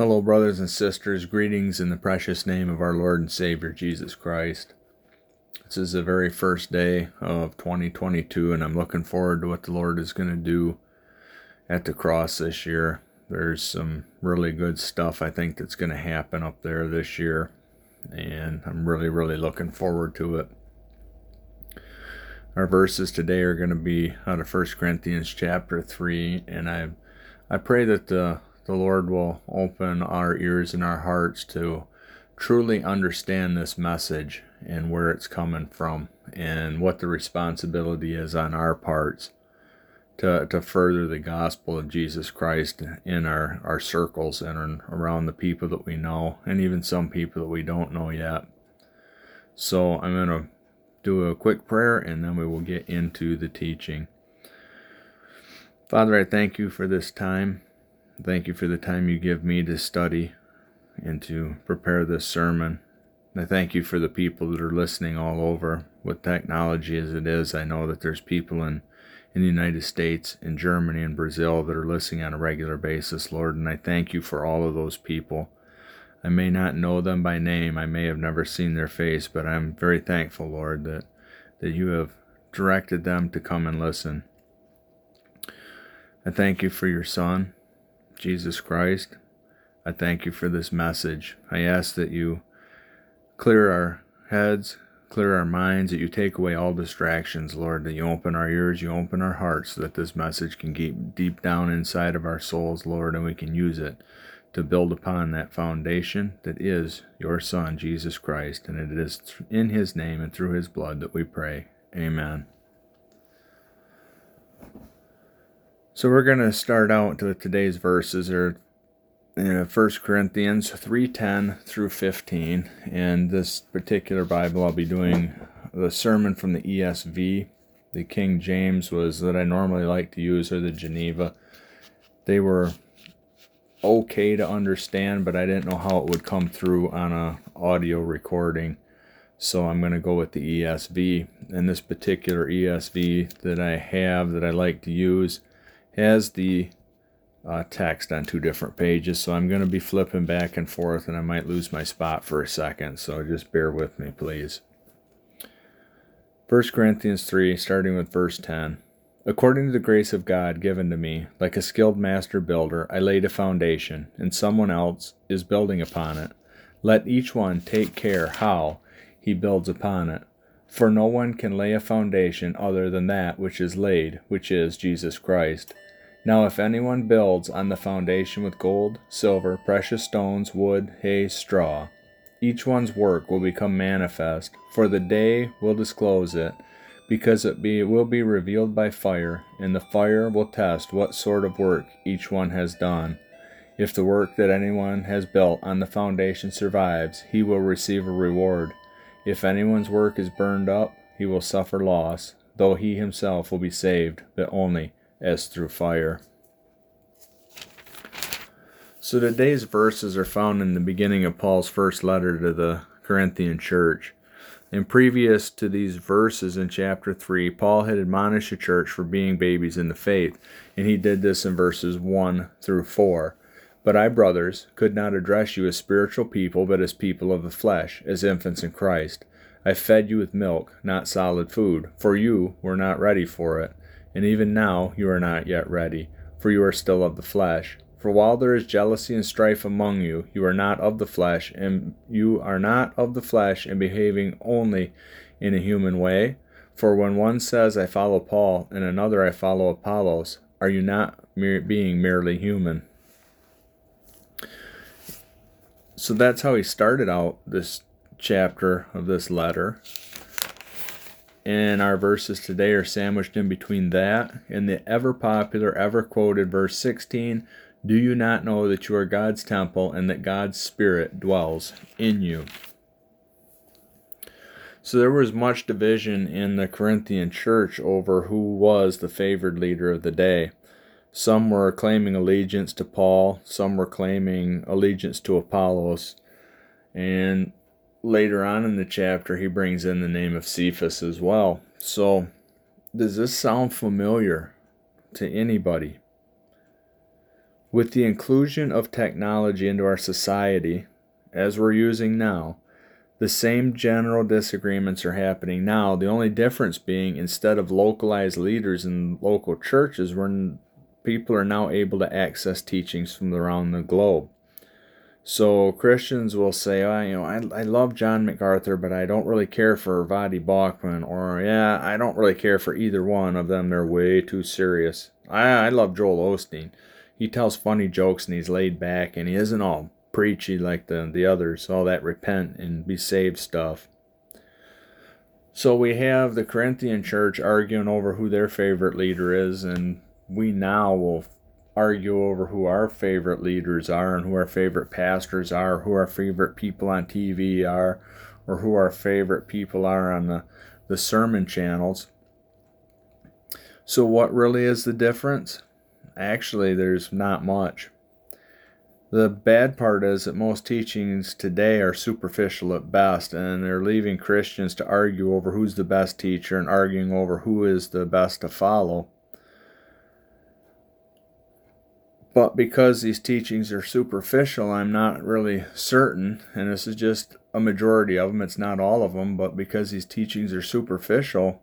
Hello, brothers and sisters. Greetings in the precious name of our Lord and Savior Jesus Christ. This is the very first day of 2022, and I'm looking forward to what the Lord is going to do at the cross this year. There's some really good stuff I think that's going to happen up there this year, and I'm really, really looking forward to it. Our verses today are going to be out of 1 Corinthians chapter 3, and I I pray that the the Lord will open our ears and our hearts to truly understand this message and where it's coming from and what the responsibility is on our parts to, to further the gospel of Jesus Christ in our, our circles and around the people that we know and even some people that we don't know yet. So I'm going to do a quick prayer and then we will get into the teaching. Father, I thank you for this time. Thank you for the time you give me to study and to prepare this sermon. I thank you for the people that are listening all over. With technology as it is, I know that there's people in, in the United States, in Germany, and Brazil that are listening on a regular basis, Lord, and I thank you for all of those people. I may not know them by name, I may have never seen their face, but I'm very thankful, Lord, that, that you have directed them to come and listen. I thank you for your Son. Jesus Christ, I thank you for this message. I ask that you clear our heads, clear our minds, that you take away all distractions, Lord, that you open our ears, you open our hearts, so that this message can get deep down inside of our souls, Lord, and we can use it to build upon that foundation that is your Son, Jesus Christ. And it is in his name and through his blood that we pray. Amen. So we're going to start out with today's verses are in 1 Corinthians 3:10 through 15. And this particular Bible I'll be doing the sermon from the ESV. The King James was that I normally like to use or the Geneva. They were okay to understand, but I didn't know how it would come through on a audio recording. So I'm going to go with the ESV. And this particular ESV that I have that I like to use has the uh, text on two different pages, so I'm going to be flipping back and forth and I might lose my spot for a second, so just bear with me, please. 1 Corinthians 3, starting with verse 10. According to the grace of God given to me, like a skilled master builder, I laid a foundation, and someone else is building upon it. Let each one take care how he builds upon it. For no one can lay a foundation other than that which is laid, which is Jesus Christ. Now, if anyone builds on the foundation with gold, silver, precious stones, wood, hay, straw, each one's work will become manifest, for the day will disclose it, because it, be, will be revealed by fire, and the fire will test what sort of work each one has done. If the work that anyone has built on the foundation survives, he will receive a reward. If anyone's work is burned up, he will suffer loss, though he himself will be saved, but only as through fire. So today's verses are found in the beginning of Paul's first letter to the Corinthian church. And previous to these verses in chapter 3, Paul had admonished the church for being babies in the faith, and he did this in verses 1 through 4. But I, brothers, could not address you as spiritual people, but as people of the flesh, as infants in Christ. I fed you with milk, not solid food, for you were not ready for it and even now you are not yet ready, for you are still of the flesh. For while there is jealousy and strife among you, you are not of the flesh, and you are not of the flesh and behaving only in a human way. For when one says, I follow Paul, and another, I follow Apollos, are you not mere, being merely human? So that's how he started out this chapter of this letter and our verses today are sandwiched in between that and the ever popular, ever quoted verse 16 Do you not know that you are God's temple and that God's Spirit dwells in you? So there was much division in the Corinthian church over who was the favored leader of the day. Some were claiming allegiance to Paul, some were claiming allegiance to Apollos, and later on in the chapter, he brings in the name of Cephas as well. So, does this sound familiar to anybody? With the inclusion of technology into our society, as we're using now, the same general disagreements are happening now. The only difference being instead of localized leaders in local churches, when people are now able to access teachings from around the globe. So Christians will say, oh, you know, I, I love John MacArthur, but I don't really care for Voddie Baucham, or yeah, I don't really care for either one of them. They're way too serious. I, I love Joel Osteen. He tells funny jokes and he's laid back and he isn't all preachy like the, the others, all that repent and be saved stuff. So we have the Corinthian church arguing over who their favorite leader is, and we now will argue over who our favorite leaders are and who our favorite pastors are, who our favorite people on TV are, or who our favorite people are on the, the sermon channels. So, what really is the difference? Actually, there's not much. The bad part is that most teachings today are superficial at best, and they're leaving Christians to argue over who's the best teacher and arguing over who is the best to follow. But because these teachings are superficial, I'm not really certain, and this is just a majority of them, it's not all of them, but because these teachings are superficial,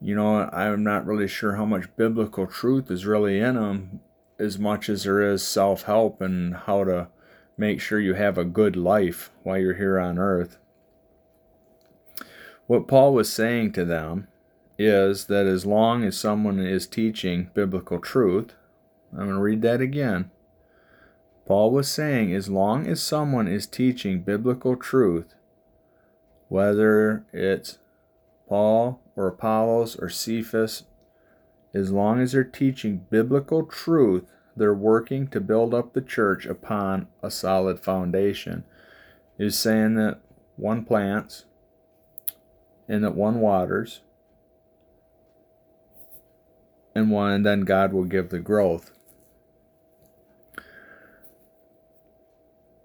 you know, I'm not really sure how much biblical truth is really in them as much as there is self help and how to make sure you have a good life while you're here on earth. What Paul was saying to them is that as long as someone is teaching biblical truth, I'm going to read that again. Paul was saying as long as someone is teaching biblical truth, whether it's Paul or Apollos or Cephas as long as they're teaching biblical truth, they're working to build up the church upon a solid foundation. Is saying that one plants and that one waters and one and then God will give the growth.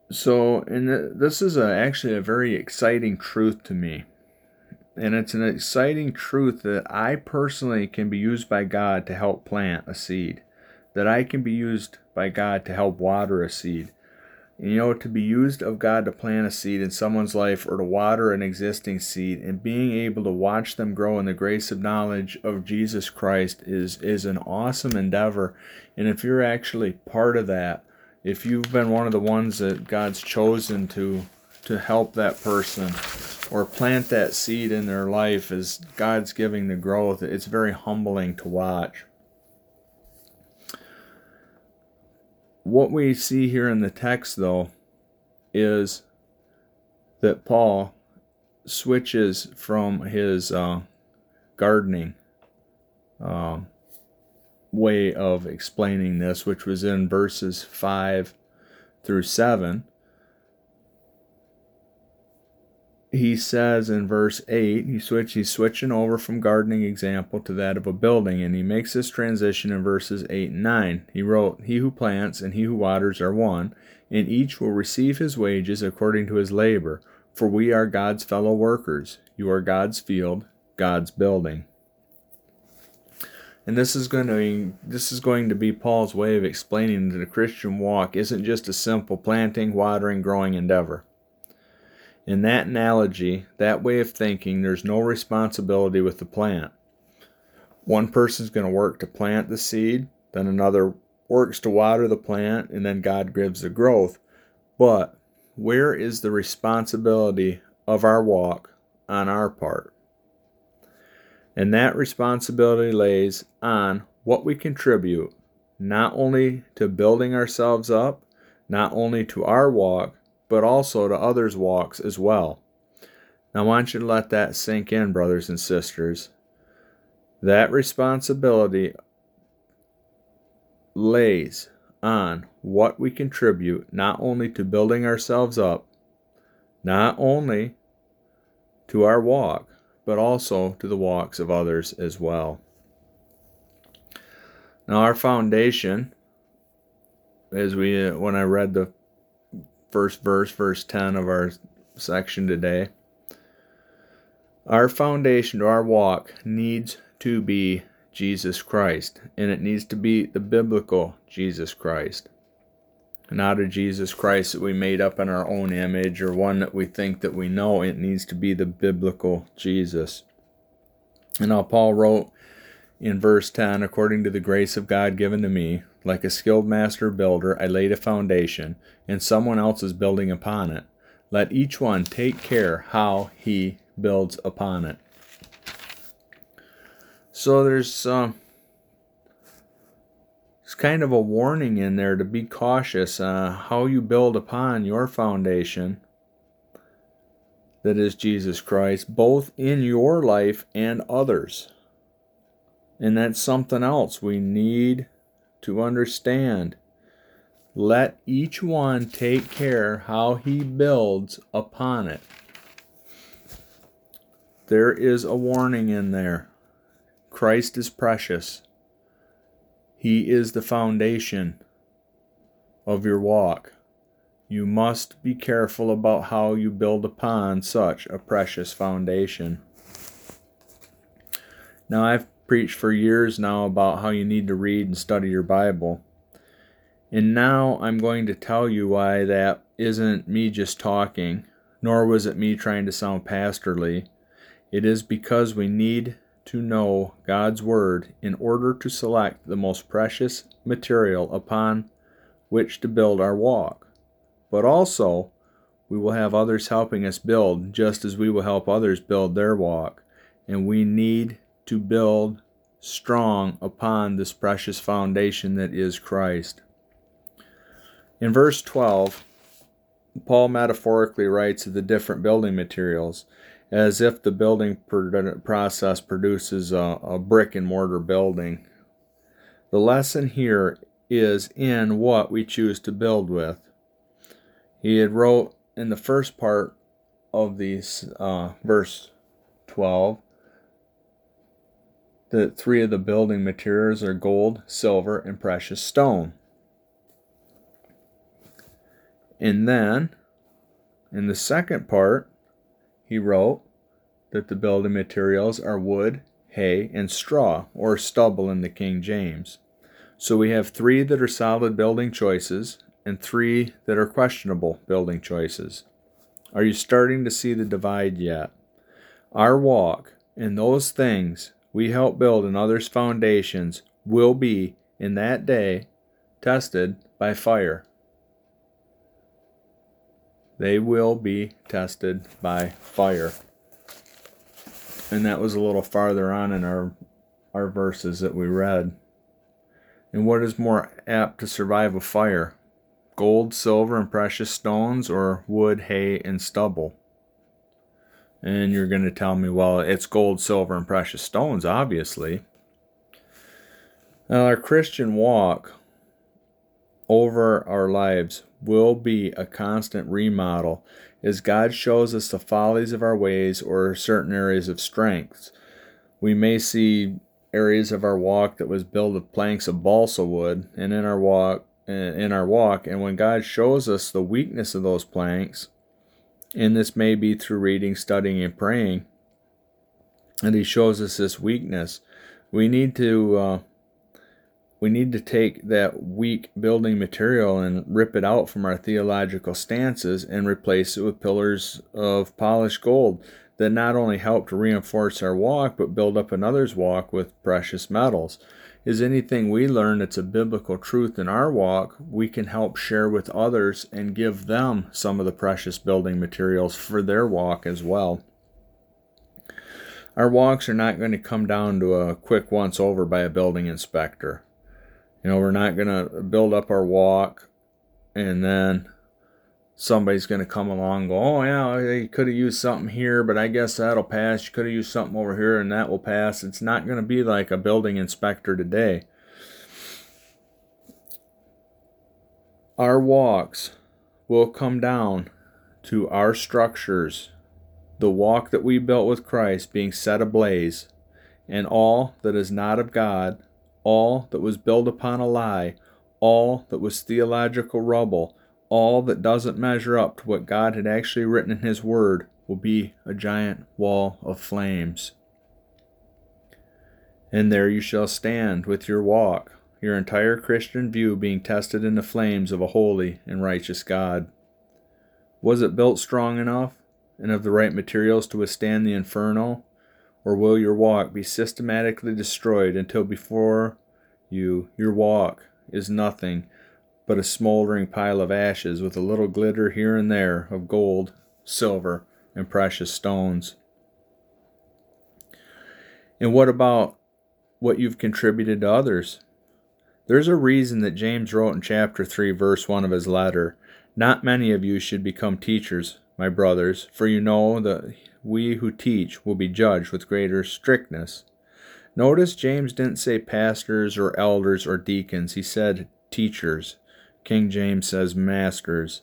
So, and this is a, actually a very exciting truth to me. And it's an exciting truth that I personally can be used by God to help plant a seed, that I can be used by God to help water a seed. And, you know, to be used of God to plant a seed in someone's life or to water an existing seed and being able to watch them grow in the grace of knowledge of Jesus Christ is, is an awesome endeavor. And if you're actually part of that, if you've been one of the ones that God's chosen to to help that person or plant that seed in their life as God's giving the growth, it's very humbling to watch. What we see here in the text, though, is that Paul switches from his uh, gardening uh, way of explaining this, which was in verses 5 through 7 he says in verse 8 he switch he's switching over from gardening example to that of a building and he makes this transition in verses 8 and 9 he wrote he who plants and he who waters are one and each will receive his wages according to his labor for we are God's fellow workers. You are God's field God's building and this is going to this is going to be Paul's way of explaining that the Christian walk isn't just a simple planting, watering, growing endeavor. In that analogy, that way of thinking, there's no responsibility with the plant. One person's going to work to plant the seed, then another works to water the plant, and then God gives the growth. But where is the responsibility of our walk on our part? And that responsibility lays on what we contribute, not only to building ourselves up, not only to our walk, but also to others' walks as well. Now, I want you to let that sink in, brothers and sisters. That responsibility lays on what we contribute not only to building ourselves up, not only to our walk, but also to the walks of others as well. Now, our foundation, as we uh, when I read the first verse, verse 10 of our section today. Our foundation to our walk needs to be Jesus Christ, and it needs to be the biblical Jesus Christ. Not a Jesus Christ that we made up in our own image or one that we think that we know. It needs to be the biblical Jesus. And now Paul wrote in verse 10 according to the grace of God given to me, like a skilled master builder, I laid a foundation, and someone else is building upon it. Let each one take care how he builds upon it. So there's uh, kind of a warning in there to be cautious uh, how you build upon your foundation that is Jesus Christ, both in your life and others. And that's something else we need to understand. Let each one take care how he builds upon it. There is a warning in there. Christ is precious. He is the foundation of your walk. You must be careful about how you build upon such a precious foundation. Now, I've preached for years now about how you need to read and study your Bible. And now I'm going to tell you why that isn't me just talking, nor was it me trying to sound pastorly. It is because we need to know God's Word in order to select the most precious material upon which to build our walk. But also, we will have others helping us build just as we will help others build their walk. And we need to build strong upon this precious foundation that is Christ. In verse 12, Paul metaphorically writes of the different building materials as if the building process produces a, a brick and mortar building. The lesson here is in what we choose to build with. He had wrote in the first part of these uh, verse 12 that three of the building materials are gold, silver, and precious stone. And then in the second part, he wrote that the building materials are wood, hay, and straw, or stubble in the King James. So we have three that are solid building choices and three that are questionable building choices. Are you starting to see the divide yet? Our walk and those things we help build in others' foundations will be, in that day, tested by fire. They will be tested by fire. And that was a little farther on in our our verses that we read. And what is more apt to survive a fire? Gold, silver, and precious stones, or wood, hay, and stubble? And you're going to tell me, well, it's gold, silver, and precious stones, obviously. Now, our Christian walk over our lives will be a constant remodel as God shows us the follies of our ways or certain areas of strengths. We may see areas of our walk that was built of planks of balsa wood and in our walk in our walk and when God shows us the weakness of those planks and this may be through reading, studying and praying and he shows us this weakness we need to uh, we need to take that weak building material and rip it out from our theological stances and replace it with pillars of polished gold that not only help to reinforce our walk but build up another's walk with precious metals. Is anything we learn that's a biblical truth in our walk, we can help share with others and give them some of the precious building materials for their walk as well. Our walks are not going to come down to a quick once over by a building inspector. You know, we're not going to build up our walk and then somebody's going to come along and go, oh, yeah, they could have used something here, but I guess that'll pass. You could have used something over here and that will pass. It's not going to be like a building inspector today. Our walks will come down to our structures, the walk that we built with Christ being set ablaze, and all that is not of God all that was built upon a lie, all that was theological rubble, all that doesn't measure up to what God had actually written in His Word will be a giant wall of flames. And there you shall stand with your walk, your entire Christian view being tested in the flames of a holy and righteous God. Was it built strong enough and of the right materials to withstand the inferno? Or will your walk be systematically destroyed until before you, your walk is nothing but a smoldering pile of ashes with a little glitter here and there of gold, silver, and precious stones? And what about what you've contributed to others? There's a reason that James wrote in chapter 3, verse 1 of his letter Not many of you should become teachers, my brothers, for you know that we who teach will be judged with greater strictness. Notice James didn't say pastors or elders or deacons, he said teachers. King James says masters.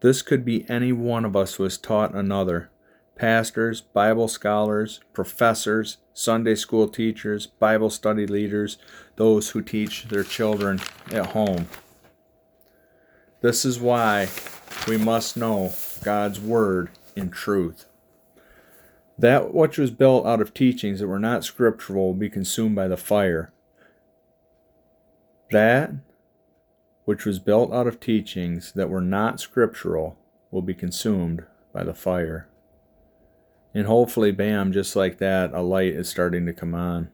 This could be any one of us who has taught another pastors, Bible scholars, professors, Sunday school teachers, Bible study leaders, those who teach their children at home. This is why we must know God's Word in truth. That which was built out of teachings that were not scriptural will be consumed by the fire. That which was built out of teachings that were not scriptural will be consumed by the fire. And hopefully, bam, just like that, a light is starting to come on.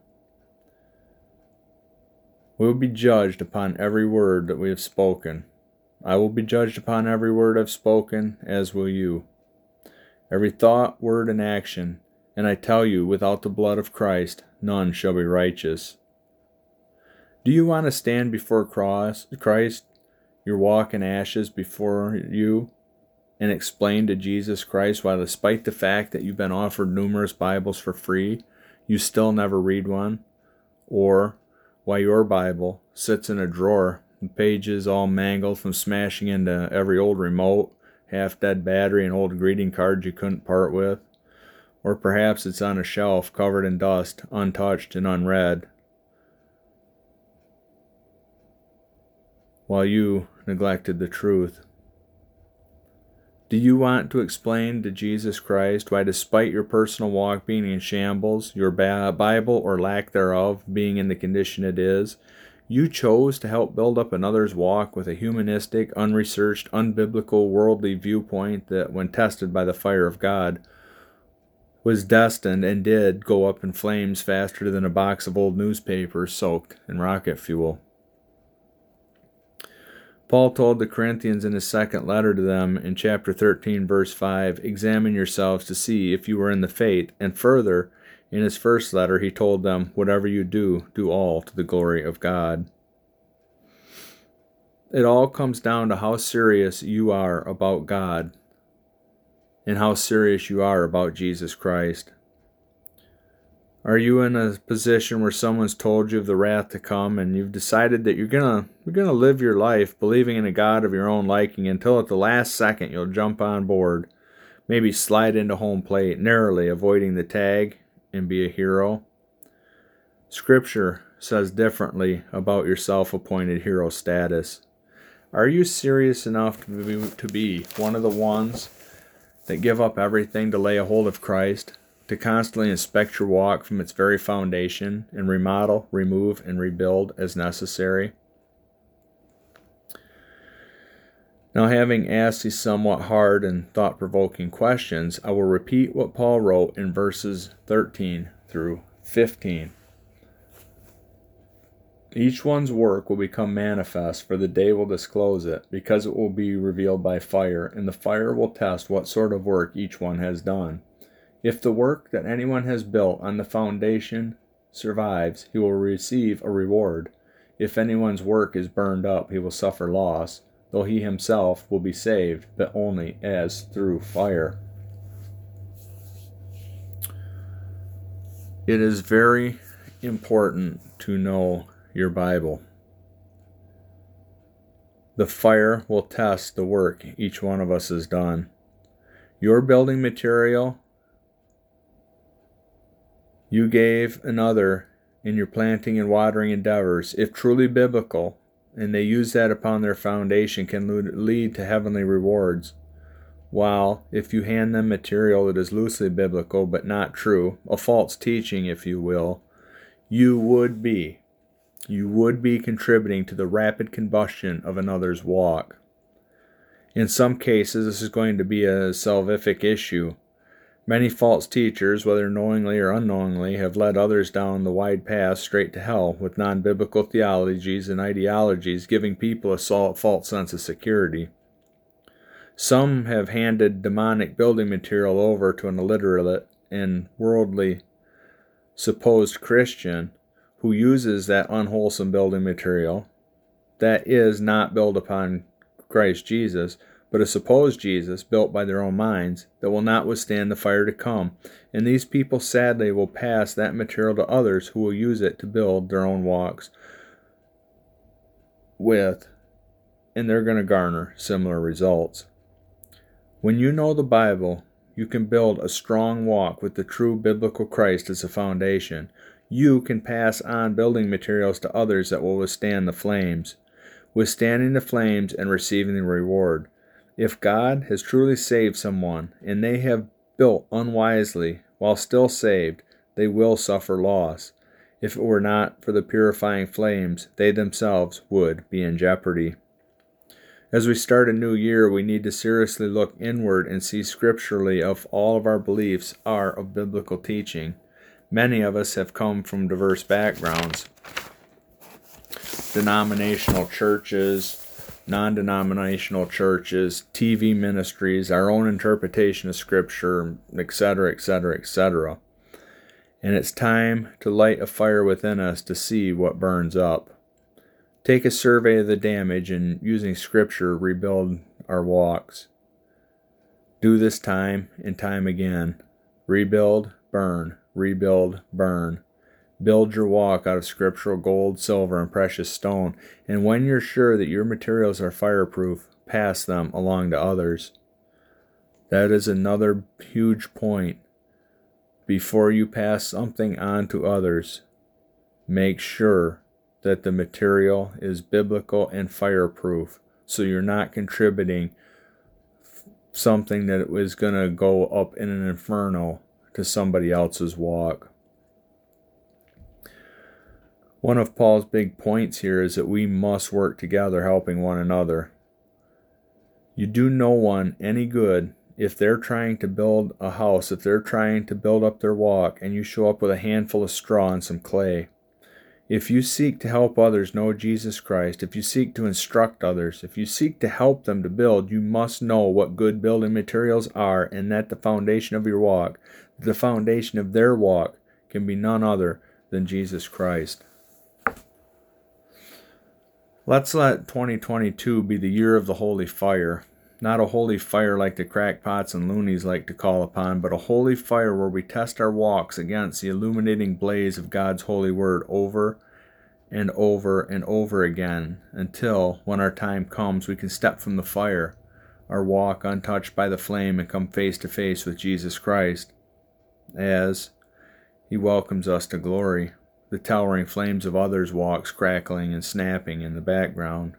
We will be judged upon every word that we have spoken. I will be judged upon every word I've spoken, as will you. Every thought, word, and action, and I tell you, without the blood of Christ, none shall be righteous. Do you want to stand before Christ, your walk in ashes before you, and explain to Jesus Christ why, despite the fact that you've been offered numerous Bibles for free, you still never read one? Or why your Bible sits in a drawer pages all mangled from smashing into every old remote, half dead battery, and old greeting cards you couldn't part with. Or perhaps it's on a shelf covered in dust, untouched and unread. While you neglected the truth. Do you want to explain to Jesus Christ why, despite your personal walk being in shambles, your Bible or lack thereof being in the condition it is, you chose to help build up another's walk with a humanistic, unresearched, unbiblical, worldly viewpoint that, when tested by the fire of God, was destined and did go up in flames faster than a box of old newspapers soaked in rocket fuel. Paul told the Corinthians in his second letter to them in chapter 13, verse 5 Examine yourselves to see if you are in the faith, and further, in his first letter, he told them, Whatever you do, do all to the glory of God. It all comes down to how serious you are about God and how serious you are about Jesus Christ. Are you in a position where someone's told you of the wrath to come and you've decided that you're gonna you're gonna live your life believing in a God of your own liking until at the last second you'll jump on board, maybe slide into home plate, narrowly avoiding the tag and be a hero. Scripture says differently about your self appointed hero status. Are you serious enough to be, to be one of the ones that give up everything to lay a hold of Christ, to constantly inspect your walk from its very foundation and remodel, remove, and rebuild as necessary? Now, having asked these somewhat hard and thought provoking questions, I will repeat what Paul wrote in verses 13 through 15. Each one's work will become manifest, for the day will disclose it, because it will be revealed by fire, and the fire will test what sort of work each one has done. If the work that anyone has built on the foundation survives, he will receive a reward. If anyone's work is burned up, he will suffer loss though he himself will be saved, but only as through fire. It is very important to know your Bible. The fire will test the work each one of us has done. Your building material you gave another in your planting and watering endeavors, if truly biblical, and they use that upon their foundation can lead to heavenly rewards. While, if you hand them material that is loosely biblical but not true, a false teaching, if you will, you would be you would be contributing to the rapid combustion of another's walk. In some cases, this is going to be a salvific issue. Many false teachers, whether knowingly or unknowingly, have led others down the wide path straight to hell with non biblical theologies and ideologies, giving people a false sense of security. Some have handed demonic building material over to an illiterate and worldly supposed Christian who uses that unwholesome building material that is not built upon Christ Jesus but a supposed Jesus built by their own minds that will not withstand the fire to come. And these people sadly will pass that material to others who will use it to build their own walks with, and they're going to garner similar results. When you know the Bible, you can build a strong walk with the true biblical Christ as a foundation. You can pass on building materials to others that will withstand the flames, withstanding the flames and receiving the reward. If God has truly saved someone and they have built unwisely while still saved, they will suffer loss. If it were not for the purifying flames, they themselves would be in jeopardy. As we start a new year, we need to seriously look inward and see scripturally if all of our beliefs are of biblical teaching. Many of us have come from diverse backgrounds denominational churches, non denominational churches, TV ministries, our own interpretation of Scripture, etc., etc., etc. And it's time to light a fire within us to see what burns up. Take a survey of the damage and, using Scripture, rebuild our walks. Do this time and time again. Rebuild, burn, rebuild, burn. Build your walk out of scriptural gold, silver, and precious stone, and when you're sure that your materials are fireproof, pass them along to others. That is another huge point. Before you pass something on to others, make sure that the material is biblical and fireproof so you're not contributing something that is going to go up in an inferno to somebody else's walk. One of Paul's big points here is that we must work together, helping one another. You do no one any good if they're trying to build a house, if they're trying to build up their walk, and you show up with a handful of straw and some clay. If you seek to help others know Jesus Christ, if you seek to instruct others, if you seek to help them to build, you must know what good building materials are and that the foundation of your walk, the foundation of their walk, can be none other than Jesus Christ. Let's let 2022 be the year of the holy fire. Not a holy fire like the crackpots and loonies like to call upon, but a holy fire where we test our walks against the illuminating blaze of God's holy word over and over and over again until, when our time comes, we can step from the fire, our walk untouched by the flame, and come face to face with Jesus Christ as He welcomes us to glory the towering flames of others' walks crackling and snapping in the background.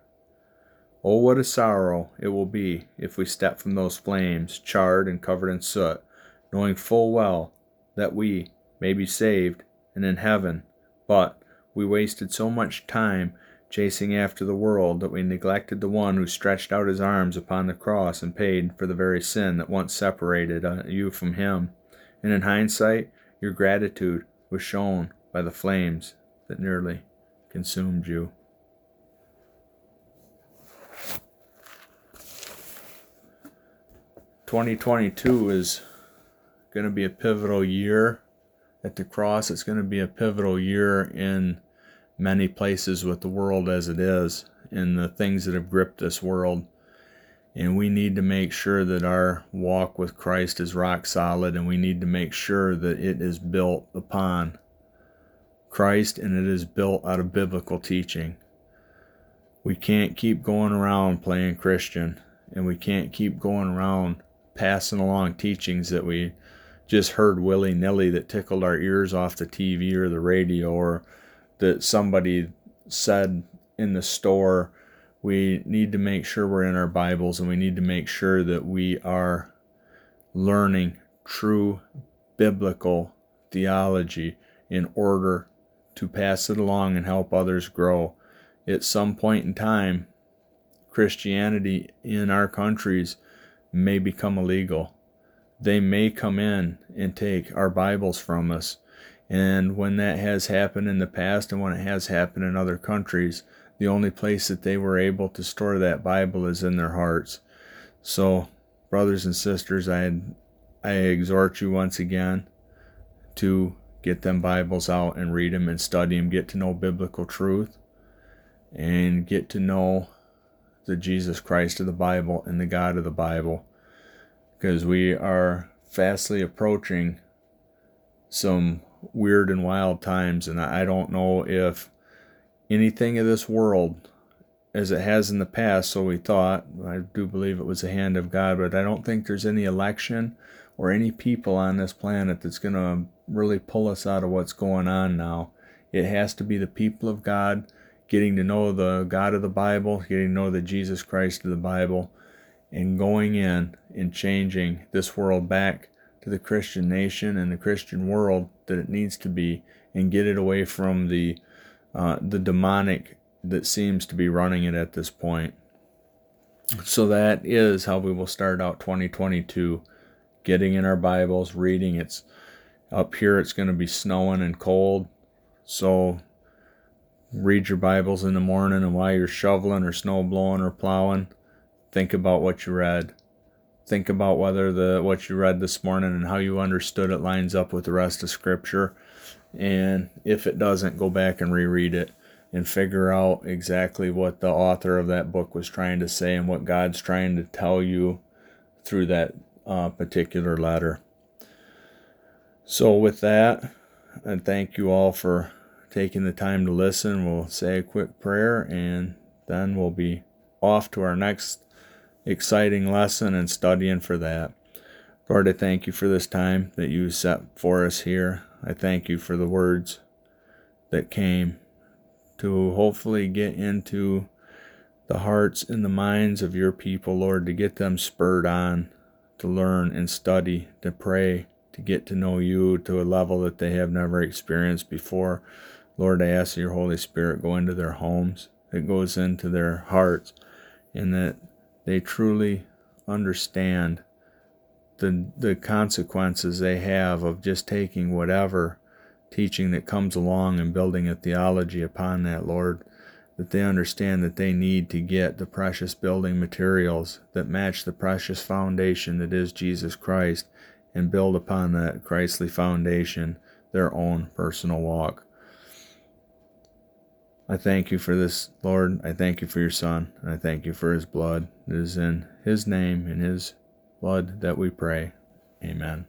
Oh, what a sorrow it will be if we step from those flames, charred and covered in soot, knowing full well that we may be saved and in heaven, but we wasted so much time chasing after the world that we neglected the one who stretched out his arms upon the cross and paid for the very sin that once separated uh, you from him. And in hindsight, your gratitude was shown by the flames that nearly consumed you. Twenty twenty two is going to be a pivotal year at the cross. It's going to be a pivotal year in many places with the world as it is, in the things that have gripped this world. And we need to make sure that our walk with Christ is rock solid, and we need to make sure that it is built upon Christ and it is built out of biblical teaching. We can't keep going around playing Christian and we can't keep going around passing along teachings that we just heard willy nilly that tickled our ears off the TV or the radio or that somebody said in the store. We need to make sure we're in our Bibles and we need to make sure that we are learning true biblical theology in order to pass it along and help others grow. At some point in time, Christianity in our countries may become illegal. They may come in and take our Bibles from us. And when that has happened in the past and when it has happened in other countries, the only place that they were able to store that Bible is in their hearts. So, brothers and sisters, I I exhort you once again to get them Bibles out and read them and study them, get to know biblical truth, and get to know the Jesus Christ of the Bible and the God of the Bible. Because we are fastly approaching some weird and wild times, and I don't know if anything of this world as it has in the past, so we thought. I do believe it was the hand of God, but I don't think there's any election or any people on this planet that's going to really pull us out of what's going on now. It has to be the people of God getting to know the God of the Bible, getting to know the Jesus Christ of the Bible, and going in and changing this world back to the Christian nation and the Christian world that it needs to be, and get it away from the uh, the demonic that seems to be running it at this point. So that is how we will start out 2022 getting in our Bibles, reading. It's up here, it's going to be snowing and cold. So read your Bibles in the morning and while you're shoveling or snow blowing or plowing, think about what you read. Think about whether the what you read this morning and how you understood it lines up with the rest of scripture. And if it doesn't, go back and reread it and figure out exactly what the author of that book was trying to say and what God's trying to tell you through that uh, particular letter. So, with that, and thank you all for taking the time to listen. We'll say a quick prayer and then we'll be off to our next exciting lesson and studying for that. Lord, I thank you for this time that you set for us here. I thank you for the words that came to hopefully get into the hearts and the minds of your people, Lord, to get them spurred on to learn and study, to pray, to get to know you to a level that they have never experienced before. Lord, I ask your Holy Spirit go into their homes, it goes into their hearts, and that they truly understand the the consequences they have of just taking whatever teaching that comes along and building a theology upon that, Lord, that they understand that they need to get the precious building materials that match the precious foundation that is Jesus Christ and build upon that Christly foundation their own personal walk. I thank you for this, Lord. I thank you for your Son, and I thank you for his blood. It is in his name, in his blood, that we pray. Amen.